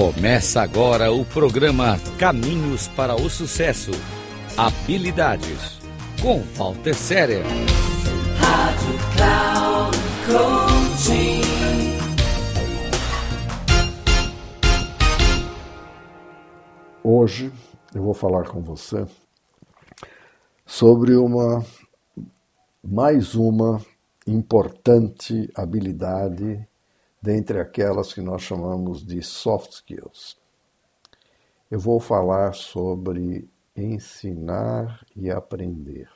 Começa agora o programa Caminhos para o Sucesso. Habilidades com Walter Séria. Rádio Cloud Coaching. Hoje eu vou falar com você sobre uma mais uma importante habilidade dentre aquelas que nós chamamos de soft skills. Eu vou falar sobre ensinar e aprender.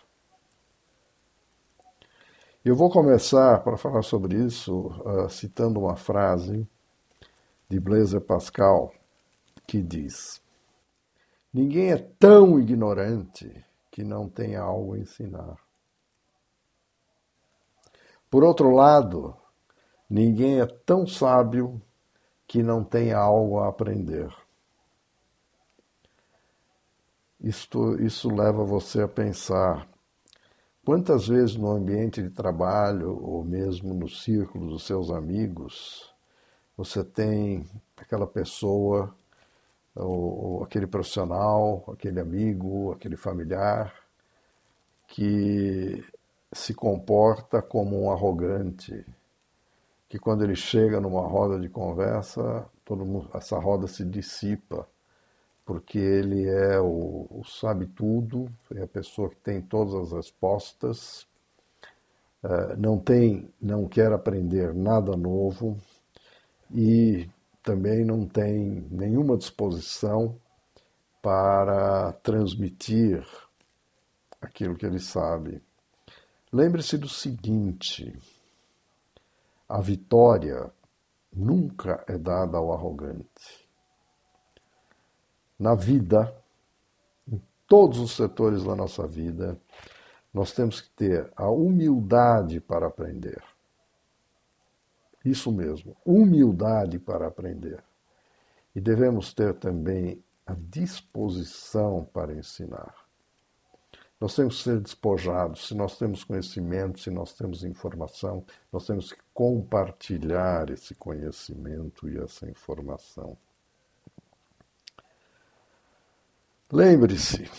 Eu vou começar para falar sobre isso uh, citando uma frase de Blaise Pascal que diz: Ninguém é tão ignorante que não tenha algo a ensinar. Por outro lado, Ninguém é tão sábio que não tenha algo a aprender. Isto, isso leva você a pensar quantas vezes no ambiente de trabalho ou mesmo no círculo dos seus amigos você tem aquela pessoa ou, ou aquele profissional, aquele amigo, aquele familiar que se comporta como um arrogante, que quando ele chega numa roda de conversa, todo mundo, essa roda se dissipa, porque ele é o, o sabe tudo, é a pessoa que tem todas as respostas, uh, não tem, não quer aprender nada novo e também não tem nenhuma disposição para transmitir aquilo que ele sabe. Lembre-se do seguinte: a vitória nunca é dada ao arrogante. Na vida, em todos os setores da nossa vida, nós temos que ter a humildade para aprender. Isso mesmo, humildade para aprender. E devemos ter também a disposição para ensinar. Nós temos que ser despojados. Se nós temos conhecimento, se nós temos informação, nós temos que compartilhar esse conhecimento e essa informação. Lembre-se,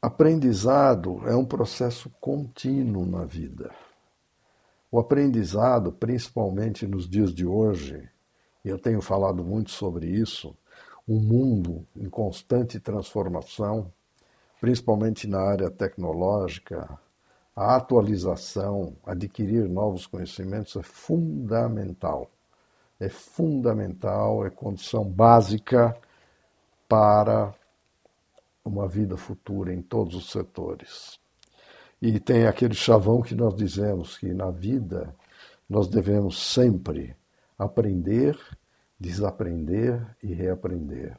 aprendizado é um processo contínuo na vida. O aprendizado, principalmente nos dias de hoje, e eu tenho falado muito sobre isso, um mundo em constante transformação, principalmente na área tecnológica, a atualização, adquirir novos conhecimentos é fundamental. É fundamental, é condição básica para uma vida futura em todos os setores. E tem aquele chavão que nós dizemos que na vida nós devemos sempre aprender, desaprender e reaprender.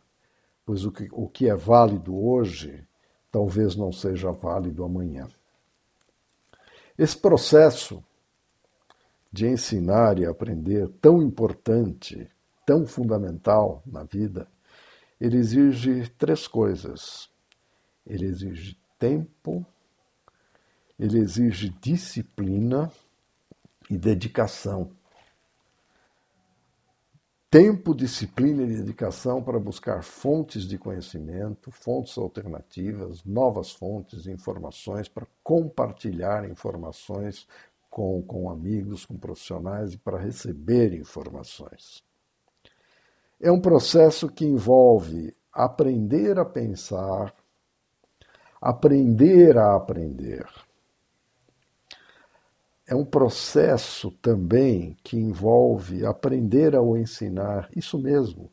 Pois o que, o que é válido hoje talvez não seja válido amanhã. Esse processo de ensinar e aprender, tão importante, tão fundamental na vida, ele exige três coisas. Ele exige tempo, ele exige disciplina e dedicação tempo, disciplina e dedicação para buscar fontes de conhecimento, fontes alternativas, novas fontes de informações, para compartilhar informações com, com amigos, com profissionais e para receber informações. É um processo que envolve aprender a pensar, aprender a aprender é um processo também que envolve aprender ao ensinar. Isso mesmo.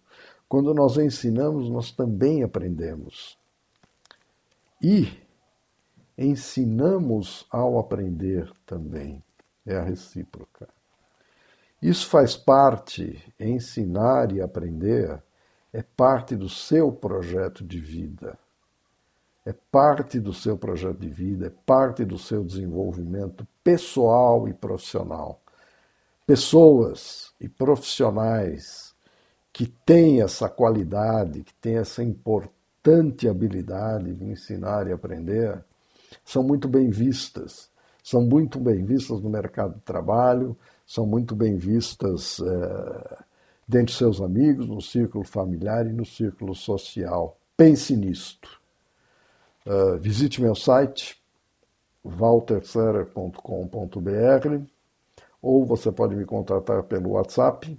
Quando nós ensinamos, nós também aprendemos. E ensinamos ao aprender também. É a recíproca. Isso faz parte, ensinar e aprender, é parte do seu projeto de vida é parte do seu projeto de vida, é parte do seu desenvolvimento pessoal e profissional. Pessoas e profissionais que têm essa qualidade, que têm essa importante habilidade de ensinar e aprender, são muito bem vistas. São muito bem vistas no mercado de trabalho, são muito bem vistas é, dentre seus amigos, no círculo familiar e no círculo social. Pense nisto. Uh, visite meu site walterserer.com.br ou você pode me contatar pelo WhatsApp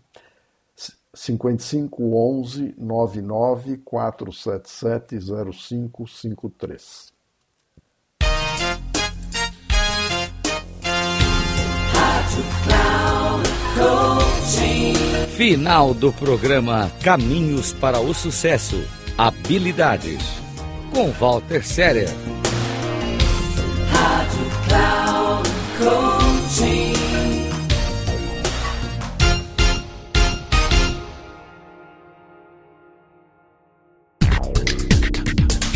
5511 99 477 0553. Final do programa Caminhos para o Sucesso. Habilidades. Com Walter Séria. Rádio.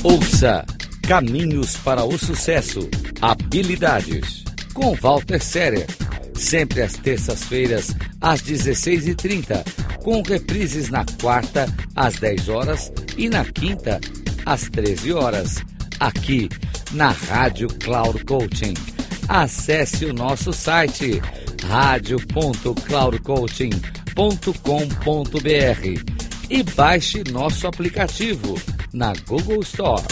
Ouça Caminhos para o Sucesso. Habilidades. Com Walter Séria sempre às terças-feiras, às 16h30, com reprises na quarta, às 10 horas e na quinta, às 13 horas, aqui na Rádio Cloud Coaching. Acesse o nosso site radio.cloudcoaching.com.br e baixe nosso aplicativo na Google Store.